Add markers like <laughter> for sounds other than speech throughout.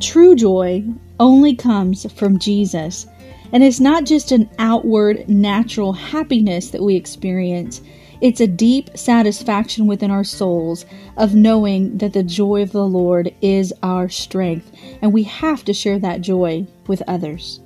True joy only comes from Jesus. And it's not just an outward, natural happiness that we experience. It's a deep satisfaction within our souls of knowing that the joy of the Lord is our strength, and we have to share that joy with others.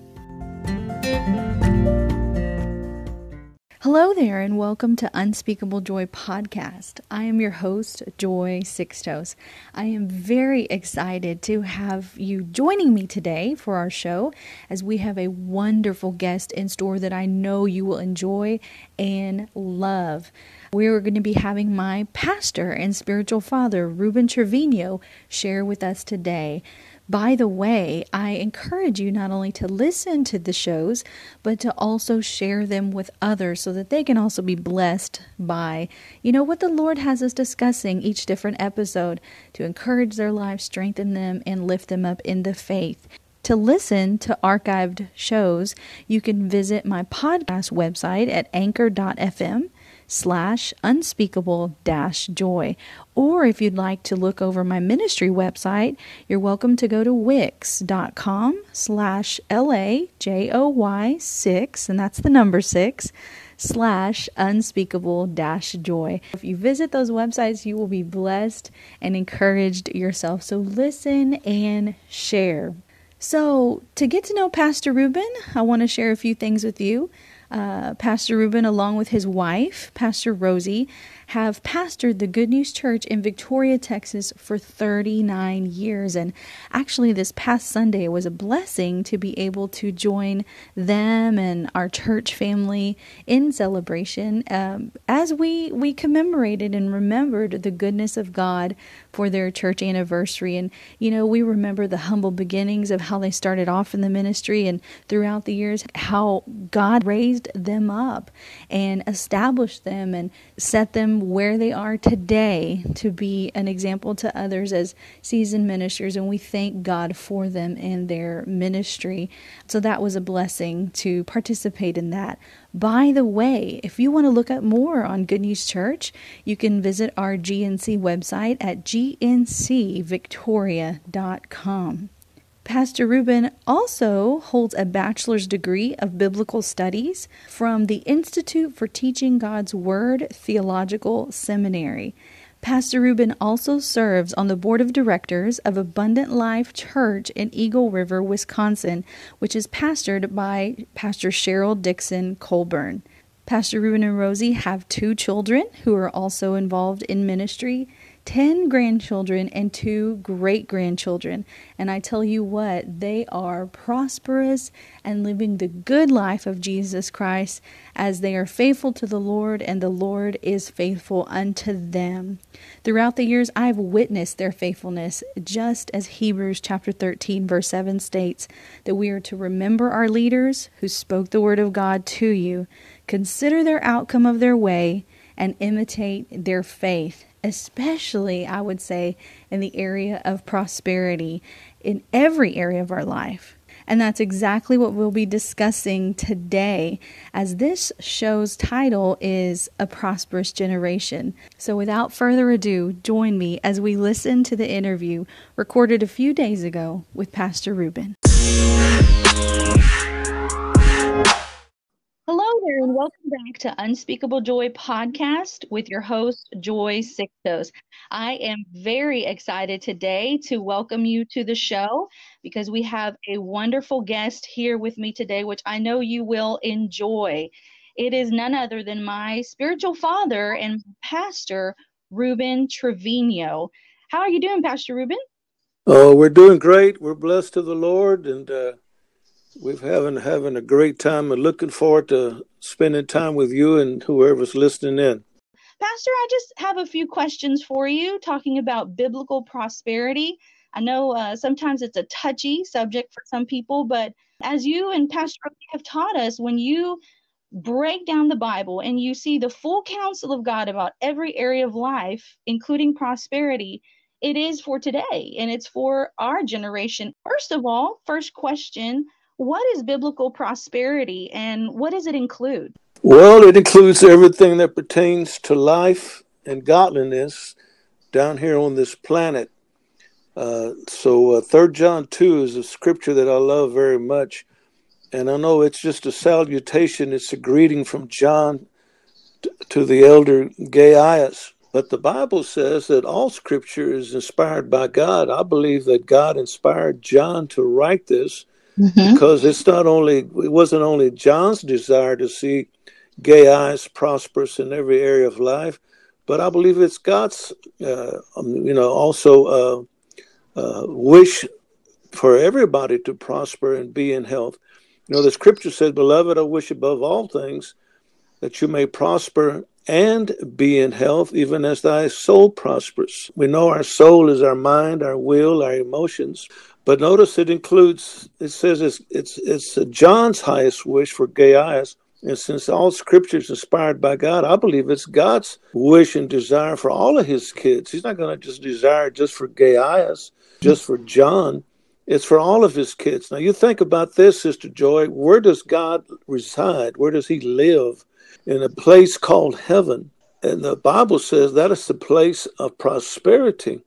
Hello there, and welcome to Unspeakable Joy Podcast. I am your host, Joy Sixtos. I am very excited to have you joining me today for our show as we have a wonderful guest in store that I know you will enjoy and love. We're going to be having my pastor and spiritual father, Ruben Trevino, share with us today. By the way, I encourage you not only to listen to the shows, but to also share them with others so that they can also be blessed by, you know, what the Lord has us discussing each different episode to encourage their lives, strengthen them, and lift them up in the faith. To listen to archived shows, you can visit my podcast website at anchor.fm slash unspeakable dash joy. Or if you'd like to look over my ministry website, you're welcome to go to wix.com slash L-A-J-O-Y 6, and that's the number 6, slash unspeakable dash joy. If you visit those websites, you will be blessed and encouraged yourself. So listen and share. So, to get to know Pastor Ruben, I want to share a few things with you. Uh, Pastor Ruben, along with his wife, Pastor Rosie, have pastored the Good News Church in Victoria, Texas for 39 years. And actually, this past Sunday was a blessing to be able to join them and our church family in celebration um, as we, we commemorated and remembered the goodness of God for their church anniversary. And, you know, we remember the humble beginnings of how they started off in the ministry and throughout the years, how God raised them up and established them and set them where they are today to be an example to others as seasoned ministers, and we thank God for them and their ministry. So that was a blessing to participate in that. By the way, if you want to look up more on Good News Church, you can visit our GNC website at gncvictoria.com. Pastor Ruben also holds a bachelor's degree of biblical studies from the Institute for Teaching God's Word Theological Seminary. Pastor Ruben also serves on the board of directors of Abundant Life Church in Eagle River, Wisconsin, which is pastored by Pastor Cheryl Dixon Colburn. Pastor Ruben and Rosie have two children who are also involved in ministry. 10 grandchildren and two great grandchildren. And I tell you what, they are prosperous and living the good life of Jesus Christ as they are faithful to the Lord and the Lord is faithful unto them. Throughout the years, I've witnessed their faithfulness, just as Hebrews chapter 13, verse 7 states that we are to remember our leaders who spoke the word of God to you, consider their outcome of their way, and imitate their faith especially, I would say, in the area of prosperity in every area of our life. And that's exactly what we'll be discussing today, as this show's title is A Prosperous Generation. So, without further ado, join me as we listen to the interview recorded a few days ago with Pastor Ruben. Hello there, and welcome back to Unspeakable Joy podcast with your host, Joy Sixtos. I am very excited today to welcome you to the show because we have a wonderful guest here with me today, which I know you will enjoy. It is none other than my spiritual father and pastor, Ruben Trevino. How are you doing, Pastor Ruben? Oh, we're doing great. We're blessed to the Lord, and uh, we've having having a great time and looking forward to spending time with you and whoever's listening in. Pastor, I just have a few questions for you talking about biblical prosperity. I know uh, sometimes it's a touchy subject for some people, but as you and Pastor have taught us, when you break down the Bible and you see the full counsel of God about every area of life, including prosperity, it is for today and it's for our generation. First of all, first question what is biblical prosperity and what does it include? Well, it includes everything that pertains to life and godliness down here on this planet. Uh, so uh, Third John two is a scripture that I love very much, and I know it's just a salutation. It's a greeting from John t- to the elder Gaius. But the Bible says that all scripture is inspired by God. I believe that God inspired John to write this mm-hmm. because it's not only it wasn't only John's desire to see Gaius prosperous in every area of life, but I believe it's God's, uh, um, you know, also uh, uh, wish for everybody to prosper and be in health. You know, the scripture says, Beloved, I wish above all things that you may prosper and be in health, even as thy soul prospers. We know our soul is our mind, our will, our emotions. But notice it includes, it says it's, it's, it's John's highest wish for Gaius. And since all scripture is inspired by God, I believe it's God's wish and desire for all of his kids. He's not going to just desire just for Gaius, just for John. It's for all of his kids. Now, you think about this, Sister Joy. Where does God reside? Where does he live? In a place called heaven. And the Bible says that is the place of prosperity.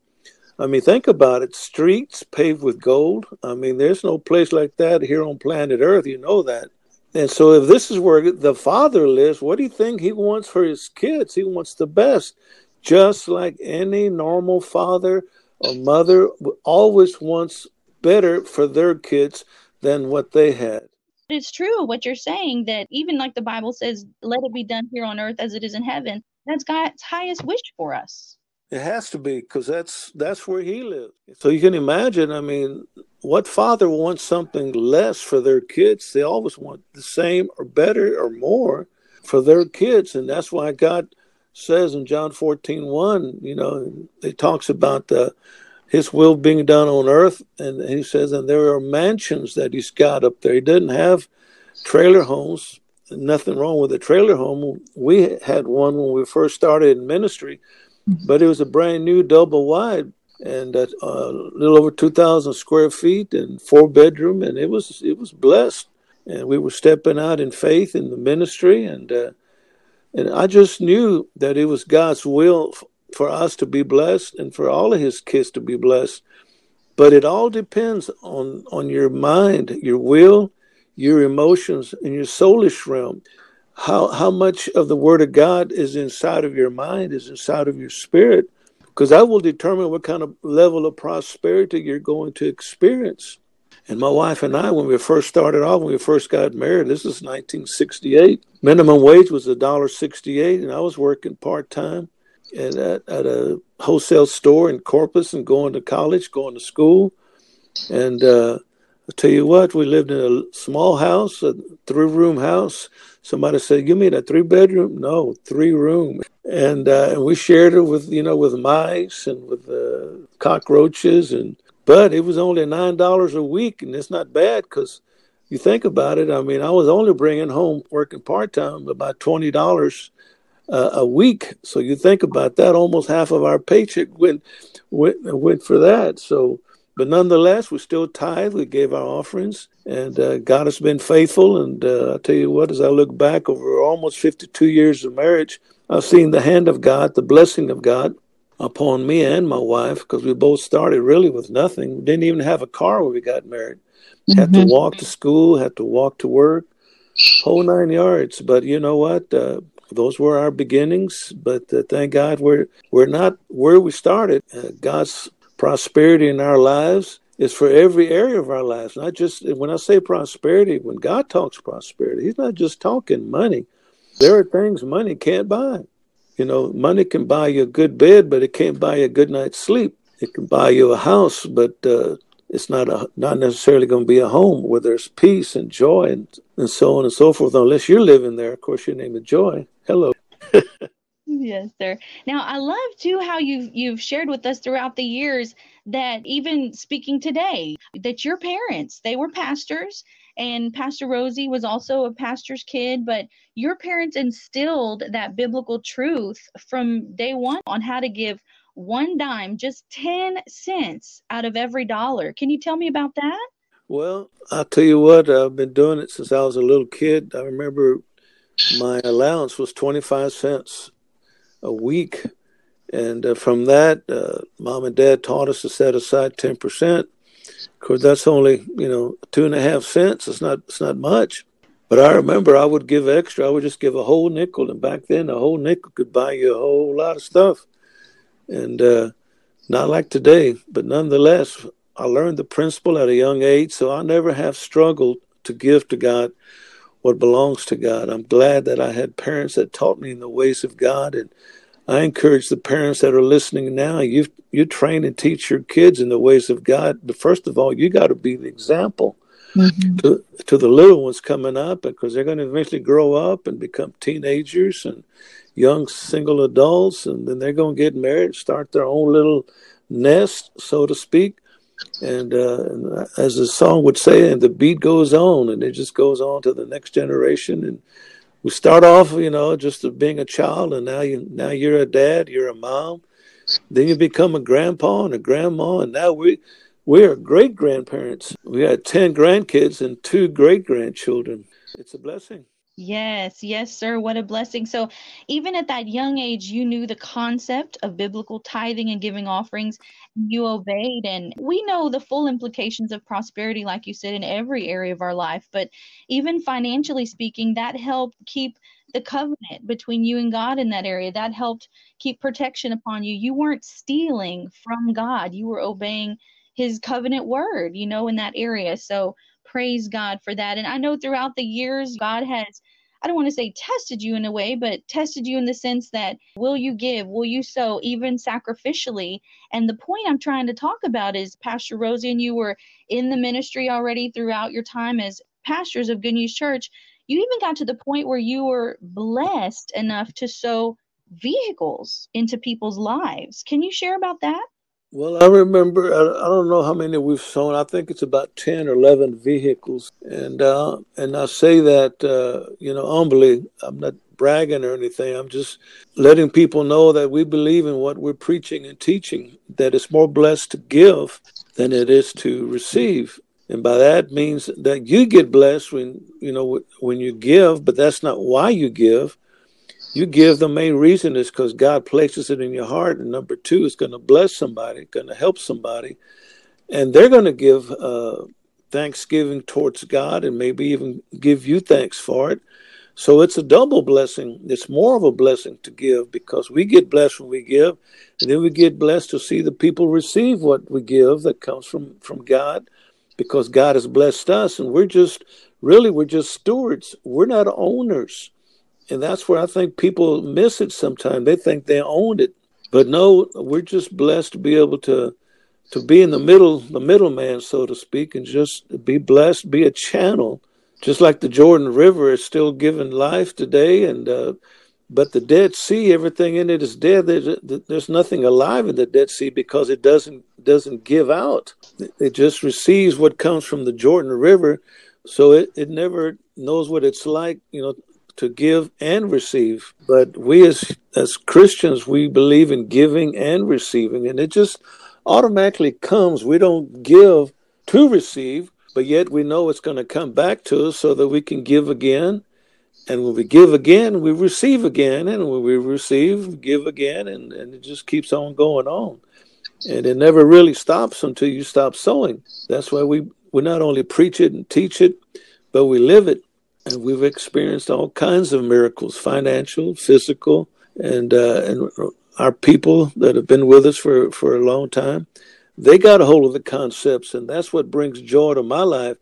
I mean, think about it streets paved with gold. I mean, there's no place like that here on planet Earth. You know that. And so, if this is where the Father lives, what do you think He wants for His kids? He wants the best, just like any normal father or mother always wants better for their kids than what they had. It's true what you're saying that even like the Bible says, let it be done here on earth as it is in heaven. That's God's highest wish for us. It has to be because that's that's where he lives. So you can imagine. I mean, what father wants something less for their kids? They always want the same or better or more for their kids, and that's why God says in John 14, 1, you know, he talks about the his will being done on earth. And he says, and there are mansions that he's got up there. He doesn't have trailer homes. Nothing wrong with a trailer home. We had one when we first started in ministry, but it was a brand new double wide and a uh, little over 2,000 square feet and four bedroom. And it was, it was blessed. And we were stepping out in faith in the ministry. And, uh, and I just knew that it was God's will for us to be blessed and for all of his kids to be blessed. But it all depends on, on your mind, your will, your emotions, and your soulish realm. How, how much of the Word of God is inside of your mind, is inside of your spirit, because that will determine what kind of level of prosperity you're going to experience. And my wife and I, when we first started off, when we first got married, this is 1968. Minimum wage was a dollar sixty-eight, and I was working part time at, at, a wholesale store in Corpus and going to college, going to school. And uh, I'll tell you what, we lived in a small house, a three room house. Somebody said, "You mean a three bedroom?" No, three room. And uh, and we shared it with you know with mice and with uh, cockroaches and. But it was only nine dollars a week, and it's not bad because you think about it. I mean, I was only bringing home working part time about twenty dollars uh, a week. So you think about that, almost half of our paycheck went went went for that. So, but nonetheless, we still tithe. We gave our offerings, and uh, God has been faithful. And uh, I tell you what, as I look back over almost 52 years of marriage, I've seen the hand of God, the blessing of God upon me and my wife, because we both started really with nothing. We didn't even have a car when we got married. Mm-hmm. Had to mm-hmm. walk to school, had to walk to work, whole nine yards. But you know what? Uh, those were our beginnings, but uh, thank God we're we're not where we started. Uh, God's prosperity in our lives is for every area of our lives, not just when I say prosperity. When God talks prosperity, He's not just talking money. There are things money can't buy. You know, money can buy you a good bed, but it can't buy you a good night's sleep. It can buy you a house, but uh, it's not a not necessarily going to be a home where there's peace and joy and, and so on and so forth. Unless you're living there, of course, your name is Joy. Hello. <laughs> yes, sir. Now I love too how you've you've shared with us throughout the years that even speaking today, that your parents they were pastors and Pastor Rosie was also a pastor's kid, but your parents instilled that biblical truth from day one on how to give one dime, just 10 cents out of every dollar. Can you tell me about that? Well, I'll tell you what, I've been doing it since I was a little kid. I remember my allowance was 25 cents a week. And uh, from that, uh, mom and dad taught us to set aside 10%. Of course, that's only, you know, two and a half cents. It's not, it's not much. But I remember I would give extra. I would just give a whole nickel. And back then, a whole nickel could buy you a whole lot of stuff. And uh, not like today, but nonetheless, I learned the principle at a young age. So I never have struggled to give to God what belongs to God. I'm glad that I had parents that taught me in the ways of God. And I encourage the parents that are listening now, you you train and teach your kids in the ways of God. But first of all, you got to be the example mm-hmm. to, to the little ones coming up because they're going to eventually grow up and become teenagers and young single adults. And then they're going to get married, start their own little nest, so to speak. And, uh, and as the song would say, and the beat goes on, and it just goes on to the next generation. And we start off, you know, just being a child, and now you now you're a dad, you're a mom. Then you become a grandpa and a grandma, and now we we are great grandparents. We had ten grandkids and two great grandchildren. It's a blessing. Yes, yes, sir. What a blessing. So, even at that young age, you knew the concept of biblical tithing and giving offerings. You obeyed. And we know the full implications of prosperity, like you said, in every area of our life. But even financially speaking, that helped keep the covenant between you and God in that area. That helped keep protection upon you. You weren't stealing from God, you were obeying his covenant word, you know, in that area. So, praise God for that. And I know throughout the years, God has, I don't want to say tested you in a way, but tested you in the sense that will you give, will you sow, even sacrificially? And the point I'm trying to talk about is Pastor Rosie and you were in the ministry already throughout your time as pastors of Good News Church. You even got to the point where you were blessed enough to sow vehicles into people's lives. Can you share about that? Well, I remember, I, don't know how many we've sold. I think it's about 10 or 11 vehicles. And, uh, and I say that, uh, you know, humbly, I'm not bragging or anything. I'm just letting people know that we believe in what we're preaching and teaching, that it's more blessed to give than it is to receive. And by that means that you get blessed when, you know, when you give, but that's not why you give you give the main reason is because God places it in your heart. And number two, it's going to bless somebody, going to help somebody. And they're going to give uh, thanksgiving towards God and maybe even give you thanks for it. So it's a double blessing. It's more of a blessing to give because we get blessed when we give, and then we get blessed to see the people receive what we give that comes from from God, because God has blessed us, and we're just really we're just stewards. We're not owners and that's where I think people miss it sometimes. They think they own it, but no, we're just blessed to be able to to be in the middle, the middleman, so to speak, and just be blessed, be a channel, just like the Jordan River is still giving life today, and uh, but the Dead Sea, everything in it is dead. There's, there's nothing alive in the Dead Sea because it doesn't doesn't give out. It just receives what comes from the Jordan River, so it, it never knows what it's like, you know, to give and receive. But we as as Christians, we believe in giving and receiving, and it just automatically comes. We don't give to receive, but yet we know it's going to come back to us so that we can give again. And when we give again, we receive again. And when we receive, we give again. And, and it just keeps on going on. And it never really stops until you stop sowing. That's why we, we not only preach it and teach it, but we live it and we've experienced all kinds of miracles financial physical and uh, and our people that have been with us for for a long time they got a hold of the concepts and that's what brings joy to my life.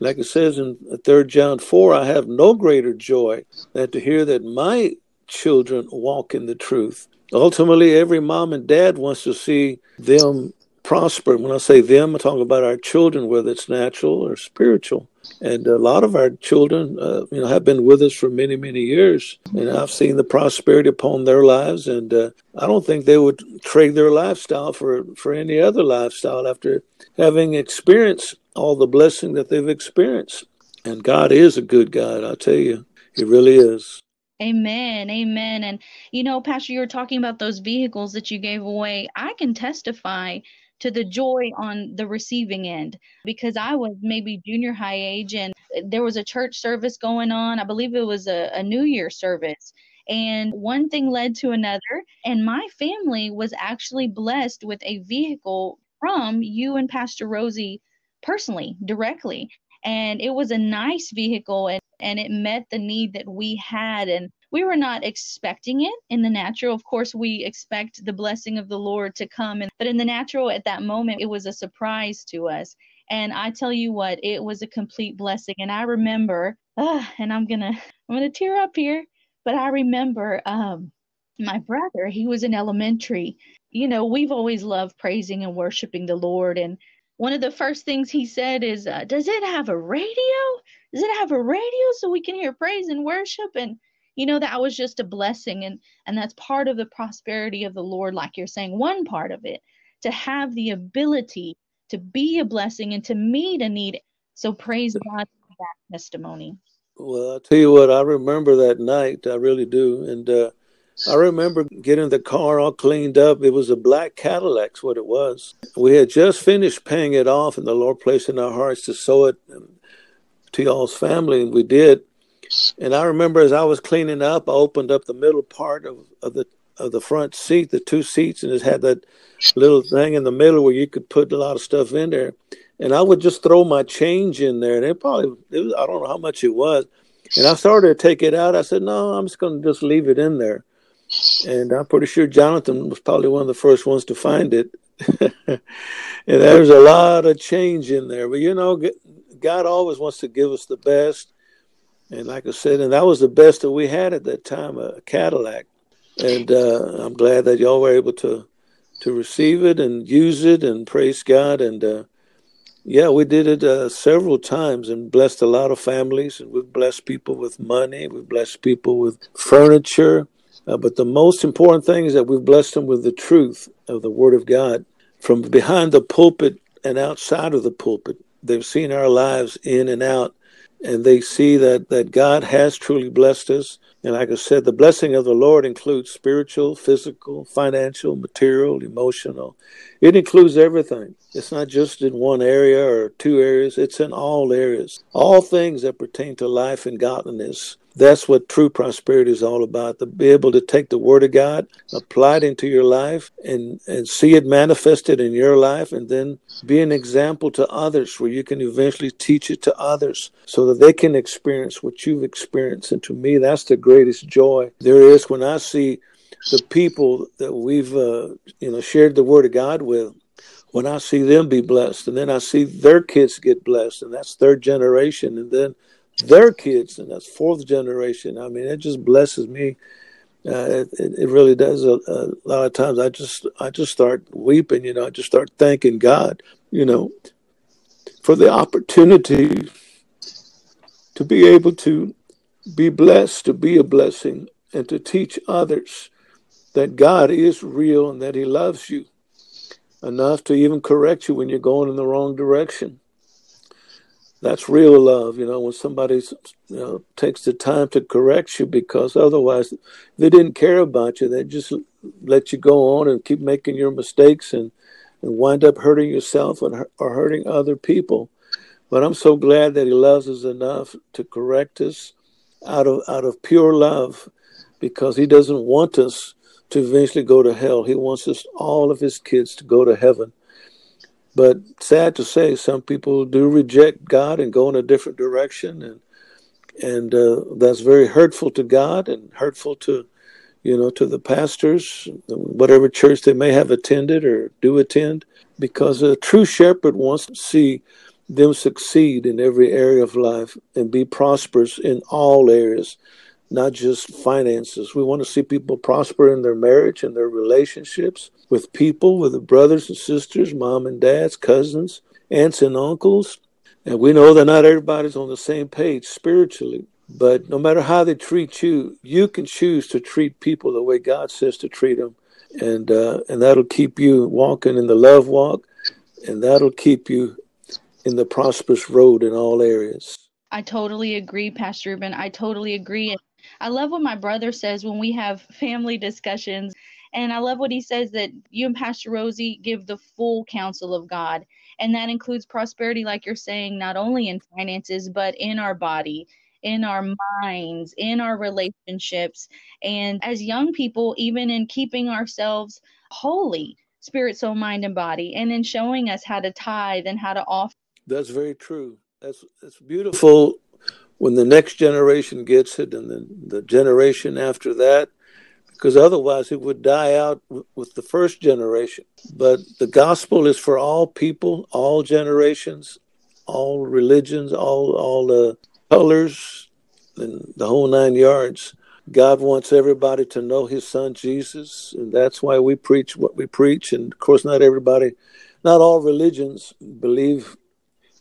Like it says in 3 john 4 i have no greater joy than to hear that my children walk in the truth. Ultimately every mom and dad wants to see them prosper. When i say them i'm talking about our children whether it's natural or spiritual and a lot of our children, uh, you know, have been with us for many, many years. And I've seen the prosperity upon their lives. And uh, I don't think they would trade their lifestyle for, for any other lifestyle after having experienced all the blessing that they've experienced. And God is a good God, I tell you. He really is. Amen. Amen. And, you know, Pastor, you were talking about those vehicles that you gave away. I can testify to the joy on the receiving end because I was maybe junior high age and there was a church service going on. I believe it was a, a New Year service. And one thing led to another. And my family was actually blessed with a vehicle from you and Pastor Rosie personally, directly. And it was a nice vehicle and, and it met the need that we had. And we were not expecting it in the natural. Of course, we expect the blessing of the Lord to come. And, but in the natural, at that moment, it was a surprise to us. And I tell you what, it was a complete blessing. And I remember, uh, and I'm gonna, I'm gonna tear up here, but I remember um, my brother. He was in elementary. You know, we've always loved praising and worshiping the Lord. And one of the first things he said is, uh, "Does it have a radio? Does it have a radio so we can hear praise and worship?" And you know that was just a blessing and and that's part of the prosperity of the lord like you're saying one part of it to have the ability to be a blessing and to meet a need. So praise God for that testimony. Well, I'll tell you what, I remember that night. I really do. And uh, I remember getting the car all cleaned up. It was a black Cadillac's what it was. We had just finished paying it off, and the Lord placed in our hearts to sow it to y'all's family, and we did. And I remember as I was cleaning up, I opened up the middle part of, of the of the front seat, the two seats, and it had that little thing in the middle where you could put a lot of stuff in there. And I would just throw my change in there, and it probably it was, I don't know how much it was. And I started to take it out. I said, "No, I'm just going to just leave it in there." And I'm pretty sure Jonathan was probably one of the first ones to find it. <laughs> and there's a lot of change in there, but you know, God always wants to give us the best. And like I said, and that was the best that we had at that time, a Cadillac. And uh, I'm glad that y'all were able to to receive it and use it and praise God. And uh, yeah, we did it uh, several times and blessed a lot of families. And we've blessed people with money, we've blessed people with furniture, uh, but the most important thing is that we've blessed them with the truth of the Word of God. From behind the pulpit and outside of the pulpit. They've seen our lives in and out and they see that that God has truly blessed us and like I said, the blessing of the Lord includes spiritual, physical, financial, material, emotional. It includes everything. It's not just in one area or two areas, it's in all areas. All things that pertain to life and godliness that's what true prosperity is all about to be able to take the word of god apply it into your life and and see it manifested in your life and then be an example to others where you can eventually teach it to others so that they can experience what you've experienced. And to me that's the greatest joy there is when i see the people that we've uh, you know shared the word of god with. When i see them be blessed and then i see their kids get blessed and that's third generation. And then their kids, and that's fourth generation. I mean, it just blesses me. Uh, it, it really does. A, a, lot of times, I just I just start weeping. You know, I just start thanking God. You know, for the opportunity to be able to be blessed, to be a blessing, and to teach others that God is real and that He loves you enough to even correct you when you're going in the wrong direction that's real love, you know, when somebody you know, takes the time to correct you because otherwise they didn't care about you. They just let you go on and keep making your mistakes and, and wind up hurting yourself and, or hurting other people. But I'm so glad that he loves us enough to correct us out of out of pure love because he doesn't want us to eventually go to hell. He wants us all of his kids to go to heaven. But sad to say, some people do reject God and go in a different direction, and and uh, that's very hurtful to God and hurtful to, you know, to the pastors, whatever church they may have attended or do attend, because a true shepherd wants to see them succeed in every area of life and be prosperous in all areas not just finances. We want to see people prosper in their marriage and their relationships with people, with the brothers and sisters, mom and dads, cousins, aunts and uncles. And we know that not everybody's on the same page spiritually. But no matter how they treat you, you can choose to treat people the way God says to treat them. And, uh, and that'll keep you walking in the love walk, and that'll keep you in the prosperous road in all areas. I totally agree, Pastor Ruben. I totally agree. I love what my brother says when we have family discussions. And I love what he says that you and Pastor Rosie give the full counsel of God. And that includes prosperity, like you're saying, not only in finances, but in our body, in our minds, in our relationships, and as young people, even in keeping ourselves holy, spirit, soul, mind, and body, and in showing us how to tithe and how to offer. That's very true. That's it's beautiful when the next generation gets it, and then the generation after that because otherwise it would die out with the first generation. But the gospel is for all people, all generations, all religions, all all the colors, and the whole nine yards. God wants everybody to know His Son Jesus, and that's why we preach what we preach. And of course, not everybody, not all religions believe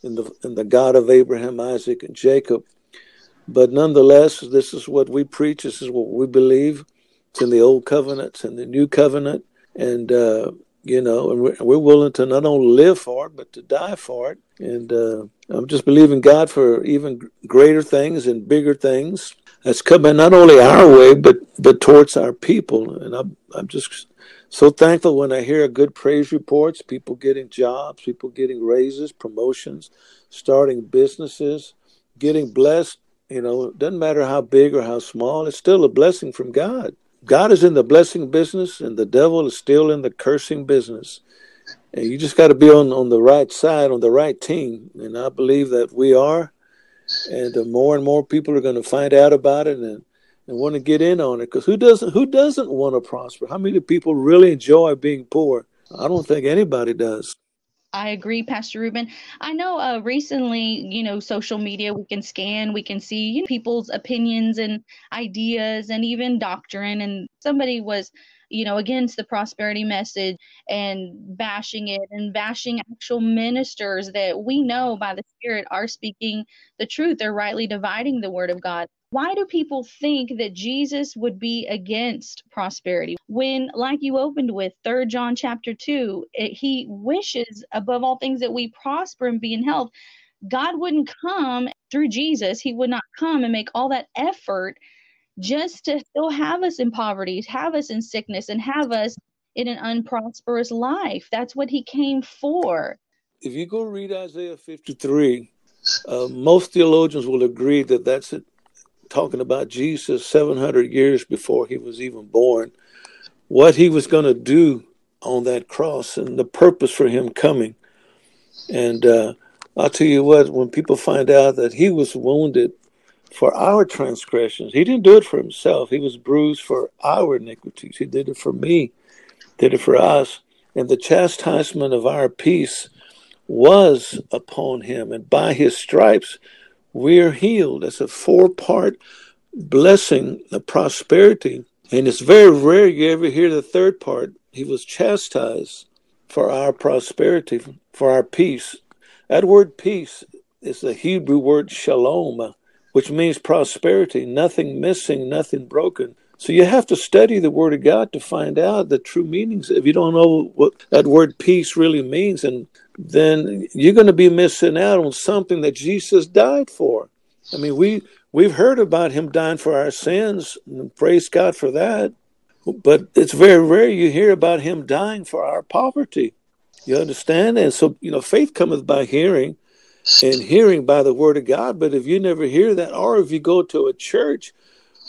in the in the God of Abraham, Isaac, and Jacob. But nonetheless, this is what we preach. This is what we believe. In the old covenant, and the new covenant, and uh, you know, and we're, we're, willing to not only live for it, but to die for it. And uh, I'm just believing God for even greater things and bigger things that's coming not only our way, but but towards our people. And I'm I'm just so thankful when I hear good praise reports, people getting jobs, people getting raises, promotions, starting businesses, getting blessed. You know, it doesn't matter how big or how small, it's still a blessing from God. God is in the blessing business and the devil is still in the cursing business. And you just got to be on, on the right side, on the right team. And I believe that we are. And the more and more people are going to find out about it and, and want to get in on it. Because who doesn't who doesn't want to prosper? How many people really enjoy being poor? I don't think anybody does. I agree, Pastor Ruben. I know uh, recently, you know, social media, we can scan, we can see you know, people's opinions and ideas and even doctrine. And somebody was, you know, against the prosperity message and bashing it and bashing actual ministers that we know by the Spirit are speaking the truth. They're rightly dividing the word of God. Why do people think that Jesus would be against prosperity when, like you opened with, Third John chapter 2, it, he wishes above all things that we prosper and be in health? God wouldn't come through Jesus, he would not come and make all that effort just to still have us in poverty, have us in sickness, and have us in an unprosperous life. That's what he came for. If you go read Isaiah 53, uh, most theologians will agree that that's it talking about Jesus 700 years before he was even born, what he was going to do on that cross and the purpose for him coming. And uh, I'll tell you what, when people find out that he was wounded for our transgressions, he didn't do it for himself. He was bruised for our iniquities. He did it for me, did it for us. And the chastisement of our peace was upon him. And by his stripes, we're healed. It's a four part blessing, the prosperity. And it's very rare you ever hear the third part. He was chastised for our prosperity, for our peace. That word peace is the Hebrew word shalom, which means prosperity, nothing missing, nothing broken. So you have to study the Word of God to find out the true meanings. If you don't know what that word peace really means, and then you're going to be missing out on something that Jesus died for. I mean, we we've heard about him dying for our sins, and praise God for that. But it's very rare you hear about him dying for our poverty. You understand? And so, you know, faith cometh by hearing, and hearing by the word of God. But if you never hear that, or if you go to a church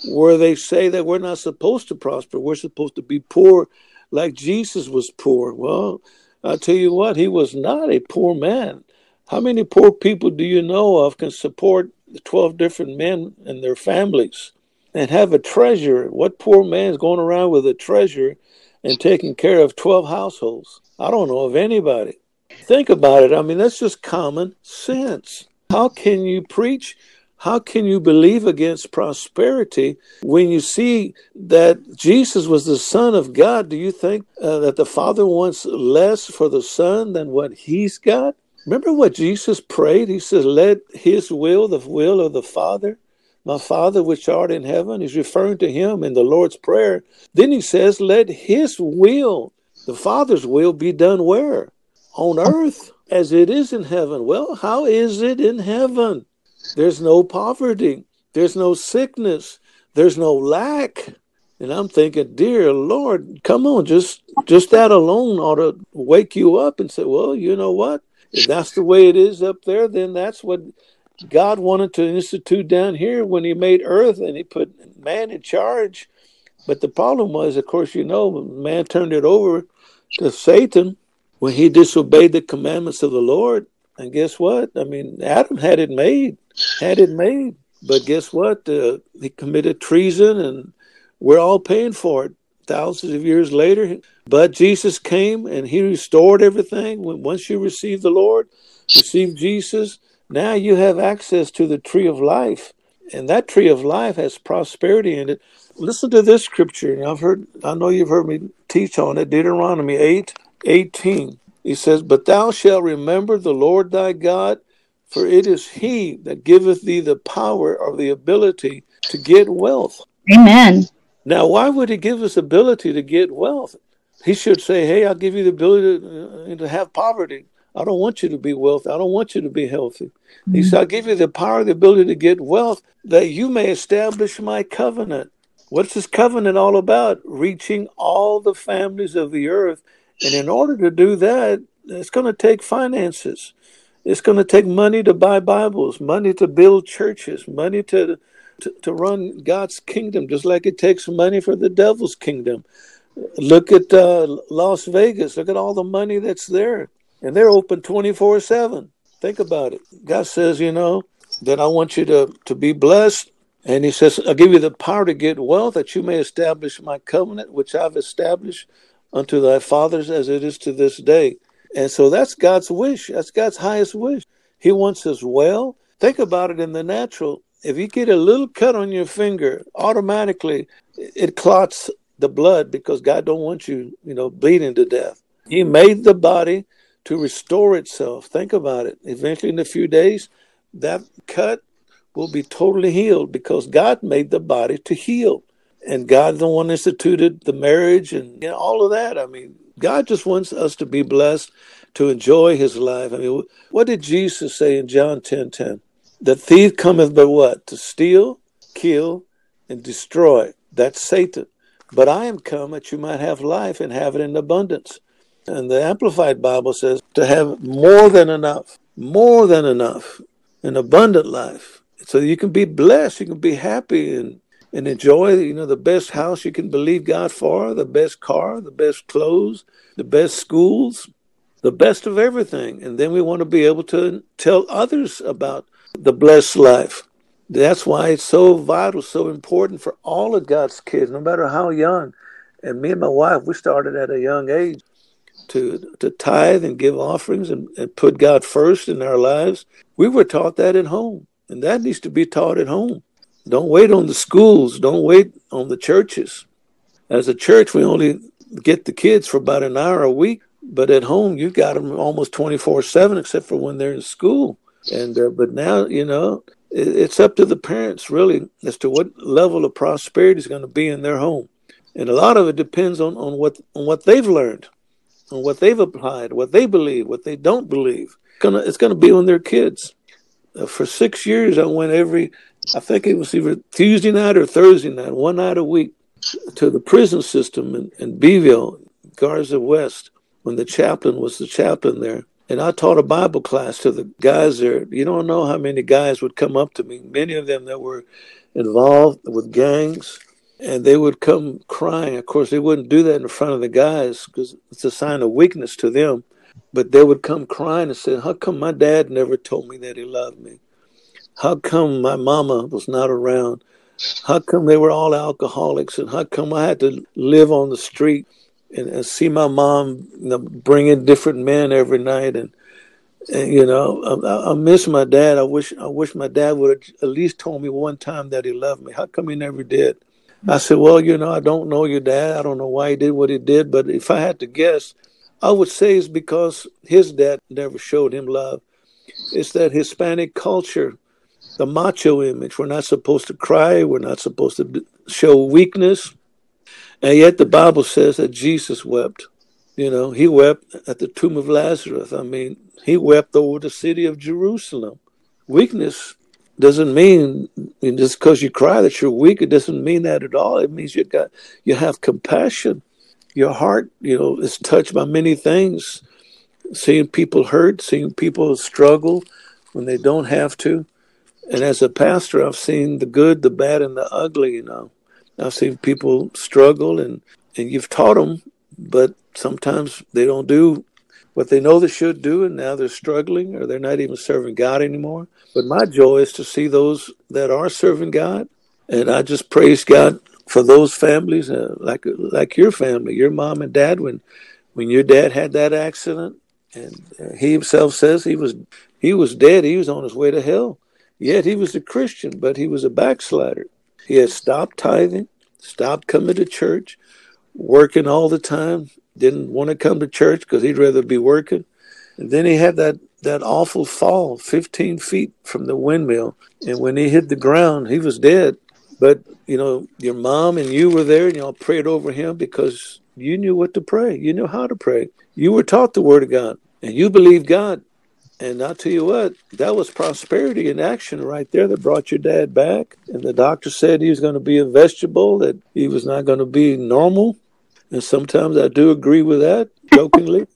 where they say that we're not supposed to prosper, we're supposed to be poor like Jesus was poor. Well, I'll tell you what, he was not a poor man. How many poor people do you know of can support 12 different men and their families and have a treasure? What poor man is going around with a treasure and taking care of 12 households? I don't know of anybody. Think about it. I mean, that's just common sense. How can you preach how can you believe against prosperity when you see that Jesus was the Son of God? Do you think uh, that the Father wants less for the Son than what He's got? Remember what Jesus prayed? He says, Let His will, the will of the Father, my Father which art in heaven, he's referring to Him in the Lord's Prayer. Then He says, Let His will, the Father's will, be done where? On earth as it is in heaven. Well, how is it in heaven? There's no poverty. There's no sickness. There's no lack. And I'm thinking, dear Lord, come on, just just that alone ought to wake you up and say, well, you know what? If that's the way it is up there, then that's what God wanted to institute down here when He made earth and He put man in charge. But the problem was, of course, you know, man turned it over to Satan when he disobeyed the commandments of the Lord. And guess what? I mean, Adam had it made, had it made. But guess what? Uh, he committed treason, and we're all paying for it thousands of years later. But Jesus came and he restored everything. Once you receive the Lord, receive Jesus, now you have access to the tree of life. And that tree of life has prosperity in it. Listen to this scripture. I've heard I know you've heard me teach on it, Deuteronomy 8, 18. He says, But thou shalt remember the Lord thy God, for it is he that giveth thee the power or the ability to get wealth. Amen. Now, why would he give us ability to get wealth? He should say, Hey, I'll give you the ability to, uh, to have poverty. I don't want you to be wealthy. I don't want you to be healthy. Mm-hmm. He said, I'll give you the power, the ability to get wealth, that you may establish my covenant. What's this covenant all about? Reaching all the families of the earth. And in order to do that, it's going to take finances. It's going to take money to buy Bibles, money to build churches, money to, to, to run God's kingdom, just like it takes money for the devil's kingdom. Look at uh, Las Vegas. Look at all the money that's there. And they're open 24 7. Think about it. God says, you know, that I want you to, to be blessed. And He says, I'll give you the power to get wealth that you may establish my covenant, which I've established unto thy fathers as it is to this day. And so that's God's wish. That's God's highest wish. He wants us well. Think about it in the natural. If you get a little cut on your finger, automatically it clots the blood because God don't want you, you know, bleeding to death. He made the body to restore itself. Think about it. Eventually, in a few days, that cut will be totally healed because God made the body to heal. And God the one instituted the marriage and you know, all of that. I mean, God just wants us to be blessed, to enjoy his life. I mean, what did Jesus say in John 10 10? The thief cometh but what? To steal, kill, and destroy. That's Satan. But I am come that you might have life and have it in abundance. And the Amplified Bible says to have more than enough, more than enough, an abundant life. So you can be blessed, you can be happy and, and enjoy, you know, the best house you can believe God for, the best car, the best clothes, the best schools, the best of everything. And then we want to be able to tell others about the blessed life. That's why it's so vital, so important for all of God's kids, no matter how young. And me and my wife, we started at a young age to to tithe and give offerings and, and put God first in our lives. We were taught that at home, and that needs to be taught at home. Don't wait on the schools. Don't wait on the churches. As a church, we only get the kids for about an hour a week, but at home, you've got them almost 24 7, except for when they're in school. And uh, but now, you know, it, it's up to the parents really as to what level of prosperity is going to be in their home, and a lot of it depends on on what on what they've learned, on what they've applied, what they believe, what they don't believe. It's gonna it's gonna be on their kids. Uh, for six years, I went every, I think it was either Tuesday night or Thursday night, one night a week, to the prison system in, in Beeville, Garza West, when the chaplain was the chaplain there and I taught a Bible class to the guys there. You don't know how many guys would come up to me, many of them that were involved with gangs, and they would come crying. Of course, they wouldn't do that in front of the guys because it's a sign of weakness to them. But they would come crying and say, How come my dad never told me that he loved me? How come my mama was not around? How come they were all alcoholics? And how come I had to live on the street? and, and see my mom you know, bring in different men every night and, and you know I, I, miss my dad i wish i wish my dad would have at least told me one time that he loved me how come he never did i said well you know i don't know your dad i don't know why he did what he did but if i had to guess i would say it's because his dad never showed him love it's that hispanic culture the macho image we're not supposed to cry we're not supposed to show weakness and yet the Bible says that Jesus wept. You know, he wept at the tomb of Lazarus. I mean, he wept over the city of Jerusalem. Weakness doesn't mean just because you cry that you're weak. It doesn't mean that at all. It means you got you have compassion. Your heart, you know, is touched by many things. Seeing people hurt, seeing people struggle when they don't have to. And as a pastor, I've seen the good, the bad, and the ugly. You know, I've seen people struggle, and and you've taught them, but sometimes they don't do what they know they should do, and now they're struggling, or they're not even serving God anymore. But my joy is to see those that are serving God, and I just praise God for those families, uh, like like your family, your mom and dad. When when your dad had that accident, and uh, he himself says he was he was dead, he was on his way to hell. Yet he was a Christian, but he was a backslider. He had stopped tithing, stopped coming to church, working all the time, didn't want to come to church because he'd rather be working. And then he had that, that awful fall, 15 feet from the windmill. And when he hit the ground, he was dead. But, you know, your mom and you were there and y'all prayed over him because you knew what to pray. You knew how to pray. You were taught the word of God and you believed God. And I'll tell you what, that was prosperity in action right there that brought your dad back. And the doctor said he was going to be a vegetable, that he was not going to be normal. And sometimes I do agree with that, jokingly,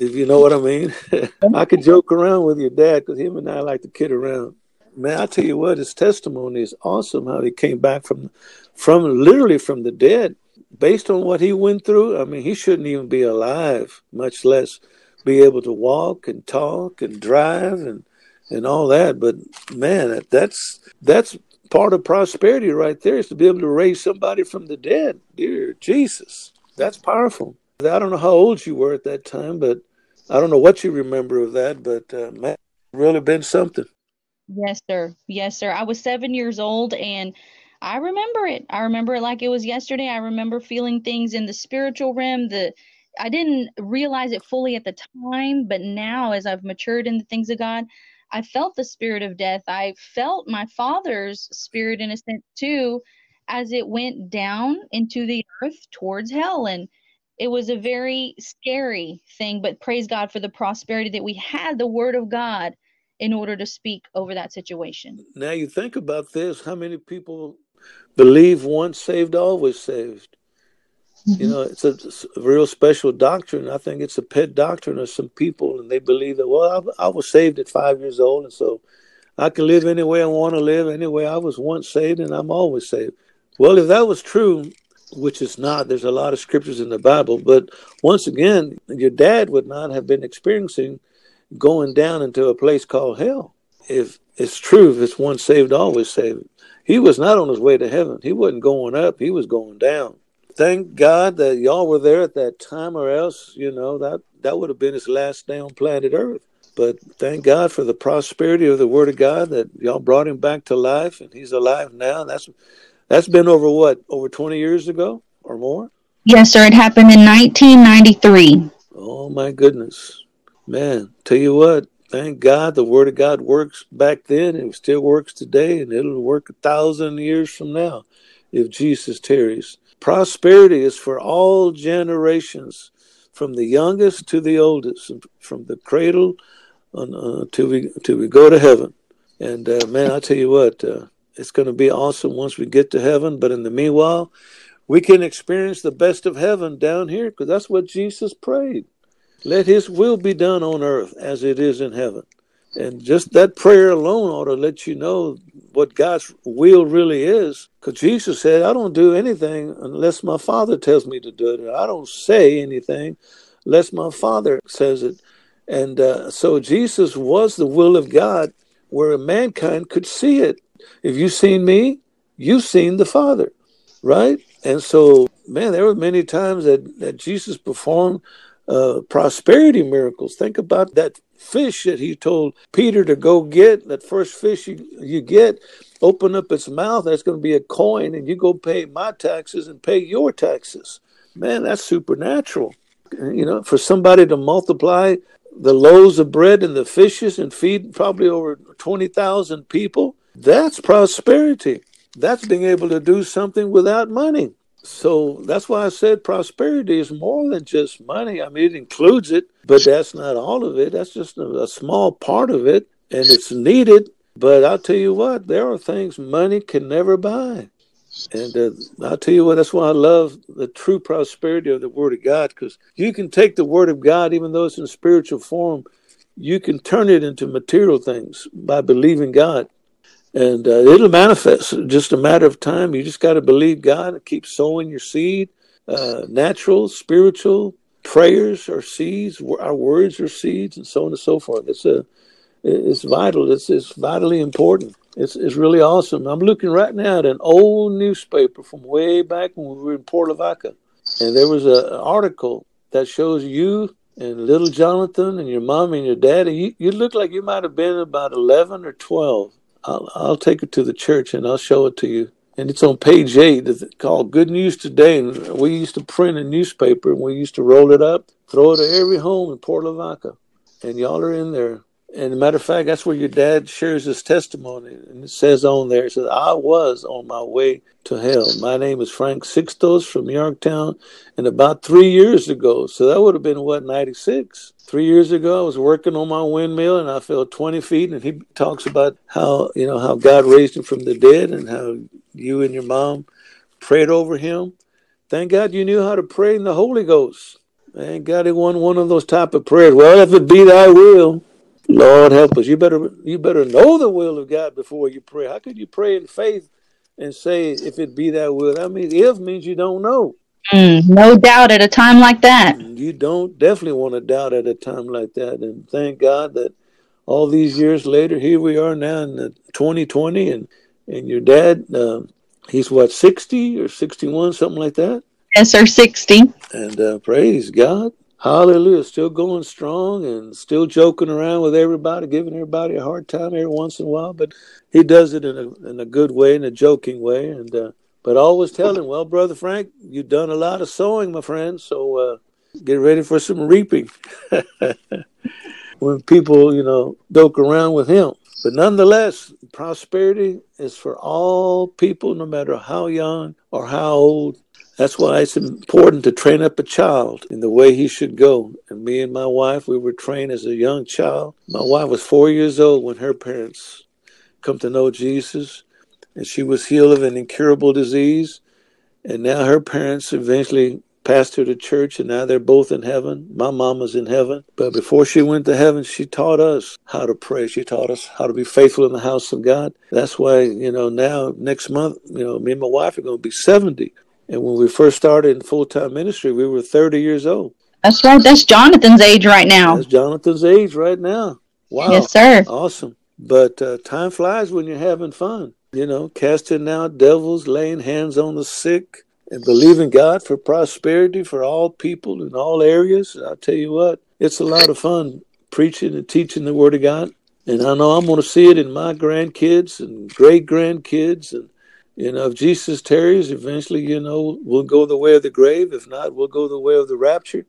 if you know what I mean. <laughs> I could joke around with your dad because him and I like to kid around. Man, I tell you what, his testimony is awesome. How he came back from, from literally from the dead, based on what he went through. I mean, he shouldn't even be alive, much less be able to walk and talk and drive and and all that. But man, that's that's part of prosperity right there is to be able to raise somebody from the dead. Dear Jesus, that's powerful. I don't know how old you were at that time, but I don't know what you remember of that. But uh, man, really been something. Yes, sir. Yes, sir. I was seven years old and. I remember it. I remember it like it was yesterday. I remember feeling things in the spiritual realm, the I didn't realize it fully at the time, but now as I've matured in the things of God, I felt the spirit of death. I felt my father's spirit in a sense too, as it went down into the earth towards hell. And it was a very scary thing, but praise God for the prosperity that we had the word of God in order to speak over that situation. Now you think about this how many people believe once saved, always saved? Mm-hmm. You know, it's a, it's a, real special doctrine. I think it's a pet doctrine of some people, and they believe that. Well, I, I was saved at five years old, and so I can live any way I want to live. Anyway, I was once saved, and I'm always saved. Well, if that was true, which is not, there's a lot of scriptures in the Bible. But once again, your dad would not have been experiencing going down into a place called hell. If it's true, if it's once saved, always saved. He was not on his way to heaven. He wasn't going up. He was going down thank God that y'all were there at that time, or else, you know, that that would have been his last day on planet Earth. But thank God for the prosperity of the Word of God that y'all brought him back to life, and he's alive now. That's that's been over what over twenty years ago or more. Yes, sir. It happened in 1993. Oh my goodness, man! Tell you what, thank God the Word of God works back then, and it still works today, and it'll work a thousand years from now if Jesus tarries. Prosperity is for all generations, from the youngest to the oldest, from the cradle on, uh, we till we go to heaven. And uh, man, I tell you what, uh, it's going to be awesome once we get to heaven. But in the meanwhile, we can experience the best of heaven down here because that's what Jesus prayed. Let His will be done on earth as it is in heaven. And just that prayer alone ought to let you know what God's will really is. Because Jesus said, I don't do anything unless my Father tells me to do it. I don't say anything unless my Father says it. And uh, so Jesus was the will of God where mankind could see it. If you've seen me, you've seen the Father, right? And so, man, there were many times that, that Jesus performed uh, prosperity miracles. Think about that fish that he told Peter to go get, that first fish you, you get, open up its mouth, that's going to be a coin, and you go pay my taxes and pay your taxes. Man, that's supernatural. You know, for somebody to multiply the loaves of bread and the fishes and feed probably over 20,000 people, that's prosperity. That's being able to do something without money. So that's why I said prosperity is more than just money. I mean, it includes it, but that's not all of it. That's just a, a small part of it, and it's needed. But I'll tell you what, there are things money can never buy. And uh, I'll tell you what, that's why I love the true prosperity of the Word of God, because you can take the Word of God, even though it's in spiritual form, you can turn it into material things by believing God. And uh, it'll manifest. Just a matter of time. You just got to believe God and keep sowing your seed, uh, natural, spiritual prayers are seeds. Our words are seeds, and so on and so forth. It's a it's vital. It's, it's vitally important. It's, it's really awesome. I'm looking right now at an old newspaper from way back when we were in Port Lavaca. And there was a, an article that shows you and little Jonathan and your mom and your daddy. You, you look like you might have been about 11 or 12. I'll, I'll take it to the church and I'll show it to you. And it's on page eight. It's called Good News Today. And we used to print a newspaper and we used to roll it up, throw it to every home in Port Lavaca. And y'all are in there and a matter of fact, that's where your dad shares his testimony. And it says on there, it says, I was on my way to hell. My name is Frank Sixtos from Yorktown. And about three years ago, so that would have been what, 96? Three years ago, I was working on my windmill and I fell 20 feet. And he talks about how, you know, how God raised him from the dead and how you and your mom prayed over him. Thank God you knew how to pray in the Holy Ghost. Thank God it wasn't one of those type of prayers. Well, if it be thy will, Lord help us. You better you better know the will of God before you pray. How could you pray in faith and say if it be that will? That means if means you don't know. Mm, no doubt at a time like that. You don't definitely want to doubt at a time like that. And thank God that all these years later, here we are now in 2020, and and your dad, uh, he's what 60 or 61, something like that. Yes, sir, 60. And uh, praise God. Hallelujah. Still going strong and still joking around with everybody, giving everybody a hard time every once in a while. But he does it in a, in a good way, in a joking way. And, uh, but always telling, well, Brother Frank, you've done a lot of sowing, my friend. So uh, get ready for some reaping <laughs> when people, you know, joke around with him. But nonetheless, prosperity is for all people, no matter how young or how old, that's why it's important to train up a child in the way he should go. And me and my wife, we were trained as a young child. My wife was four years old when her parents come to know Jesus, and she was healed of an incurable disease. And now her parents eventually passed her to church, and now they're both in heaven. My mom was in heaven. But before she went to heaven, she taught us how to pray. She taught us how to be faithful in the house of God. That's why, you know, now next month, you know, me and my wife are going to be 70. And when we first started in full time ministry, we were 30 years old. That's right. That's Jonathan's age right now. That's Jonathan's age right now. Wow. Yes, sir. Awesome. But uh, time flies when you're having fun. You know, casting out devils, laying hands on the sick, and believing God for prosperity for all people in all areas. I'll tell you what, it's a lot of fun preaching and teaching the Word of God. And I know I'm going to see it in my grandkids and great grandkids and you know, if Jesus tarries, eventually, you know, we'll go the way of the grave. If not, we'll go the way of the rapture.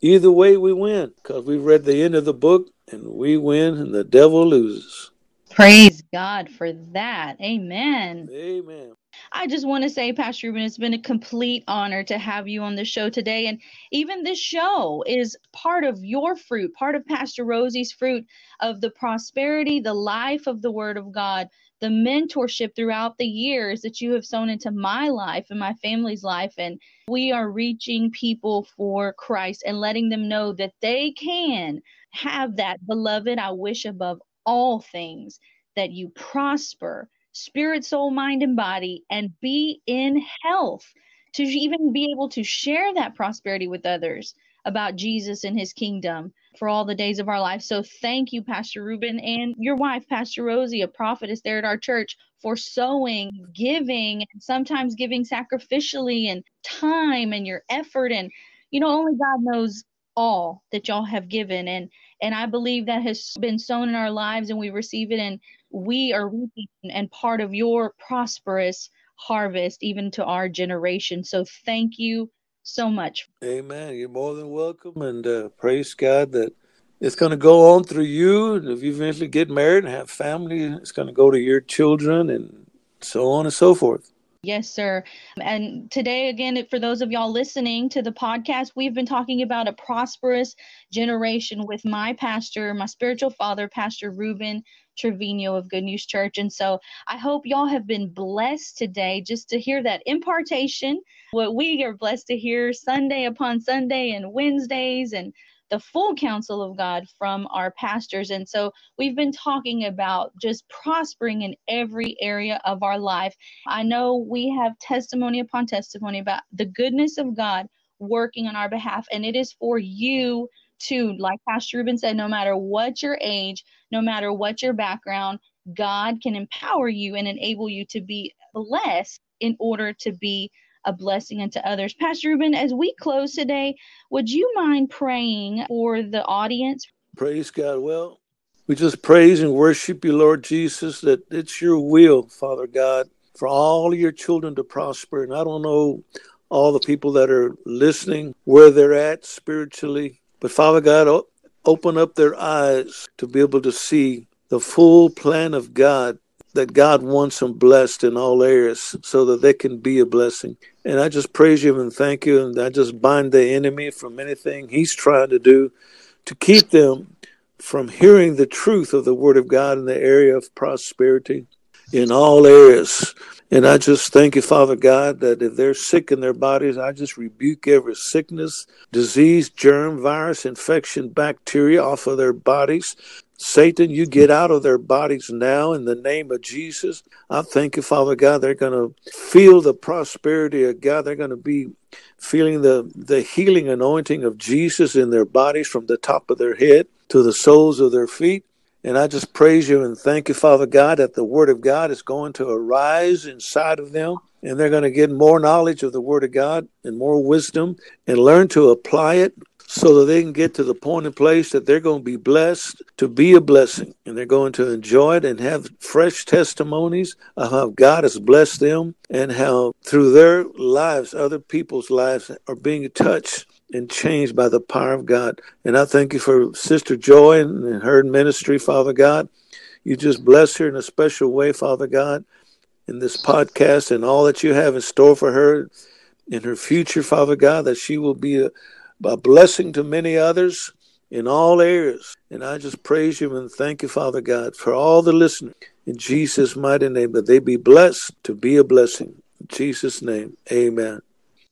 Either way, we win because we've read the end of the book and we win and the devil loses. Praise God for that. Amen. Amen. I just want to say, Pastor Ruben, it's been a complete honor to have you on the show today. And even this show is part of your fruit, part of Pastor Rosie's fruit of the prosperity, the life of the Word of God the mentorship throughout the years that you have sown into my life and my family's life. And we are reaching people for Christ and letting them know that they can have that. Beloved, I wish above all things that you prosper, spirit, soul, mind, and body, and be in health to even be able to share that prosperity with others about Jesus and his kingdom for all the days of our life. So thank you, Pastor Ruben, and your wife, Pastor Rosie, a prophetess there at our church, for sowing, giving, and sometimes giving sacrificially and time and your effort. And, you know, only God knows all that y'all have given. And and I believe that has been sown in our lives and we receive it and we are reaping and part of your prosperous harvest even to our generation. So thank you so much. Amen. You're more than welcome, and uh, praise God that it's going to go on through you. And if you eventually get married and have family, it's going to go to your children, and so on and so forth. Yes, sir. And today, again, for those of y'all listening to the podcast, we've been talking about a prosperous generation with my pastor, my spiritual father, Pastor Ruben Trevino of Good News Church. And so I hope y'all have been blessed today just to hear that impartation, what we are blessed to hear Sunday upon Sunday and Wednesdays and the full counsel of God from our pastors. And so we've been talking about just prospering in every area of our life. I know we have testimony upon testimony about the goodness of God working on our behalf, and it is for you to, like Pastor Ruben said, no matter what your age, no matter what your background, God can empower you and enable you to be blessed in order to be a blessing unto others. Pastor Ruben, as we close today, would you mind praying for the audience? Praise God. Well, we just praise and worship you, Lord Jesus, that it's your will, Father God, for all your children to prosper. And I don't know all the people that are listening, where they're at spiritually, but Father God, open up their eyes to be able to see the full plan of God that God wants them blessed in all areas so that they can be a blessing. And I just praise you and thank you. And I just bind the enemy from anything he's trying to do to keep them from hearing the truth of the Word of God in the area of prosperity in all areas. And I just thank you, Father God, that if they're sick in their bodies, I just rebuke every sickness, disease, germ, virus, infection, bacteria off of their bodies. Satan, you get out of their bodies now in the name of Jesus. I thank you, Father God, they're going to feel the prosperity of God. They're going to be feeling the, the healing anointing of Jesus in their bodies from the top of their head to the soles of their feet. And I just praise you and thank you, Father God, that the Word of God is going to arise inside of them. And they're going to get more knowledge of the Word of God and more wisdom and learn to apply it so that they can get to the point and place that they're going to be blessed to be a blessing and they're going to enjoy it and have fresh testimonies of how God has blessed them and how through their lives, other people's lives are being touched and changed by the power of God. And I thank you for Sister Joy and her ministry, Father God. You just bless her in a special way, Father God, in this podcast and all that you have in store for her in her future, Father God, that she will be a a blessing to many others in all areas. And I just praise you and thank you, Father God, for all the listeners. In Jesus' mighty name, that they be blessed to be a blessing. In Jesus' name, amen.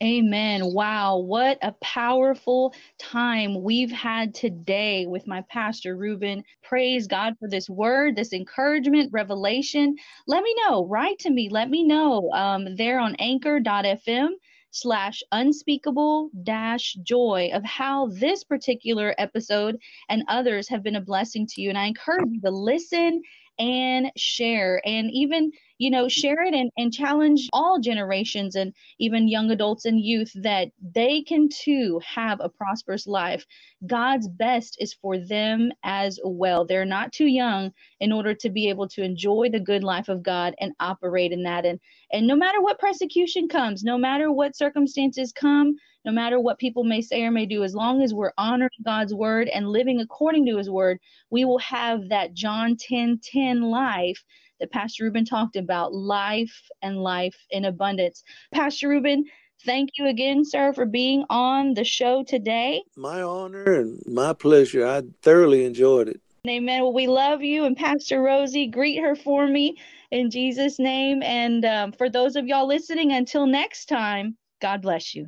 Amen. Wow, what a powerful time we've had today with my pastor, Ruben. Praise God for this word, this encouragement, revelation. Let me know, write to me, let me know um, there on anchor.fm slash unspeakable dash joy of how this particular episode and others have been a blessing to you. And I encourage you to listen and share and even you know share it and, and challenge all generations and even young adults and youth that they can too have a prosperous life. God's best is for them as well. They're not too young in order to be able to enjoy the good life of god and operate in that. And and no matter what persecution comes no matter what circumstances come no matter what people may say or may do, as long as we're honoring God's word and living according to his word, we will have that John 10 10 life that Pastor Ruben talked about life and life in abundance. Pastor Ruben, thank you again, sir, for being on the show today. My honor and my pleasure. I thoroughly enjoyed it. Amen. Well, we love you. And Pastor Rosie, greet her for me in Jesus' name. And um, for those of y'all listening, until next time, God bless you.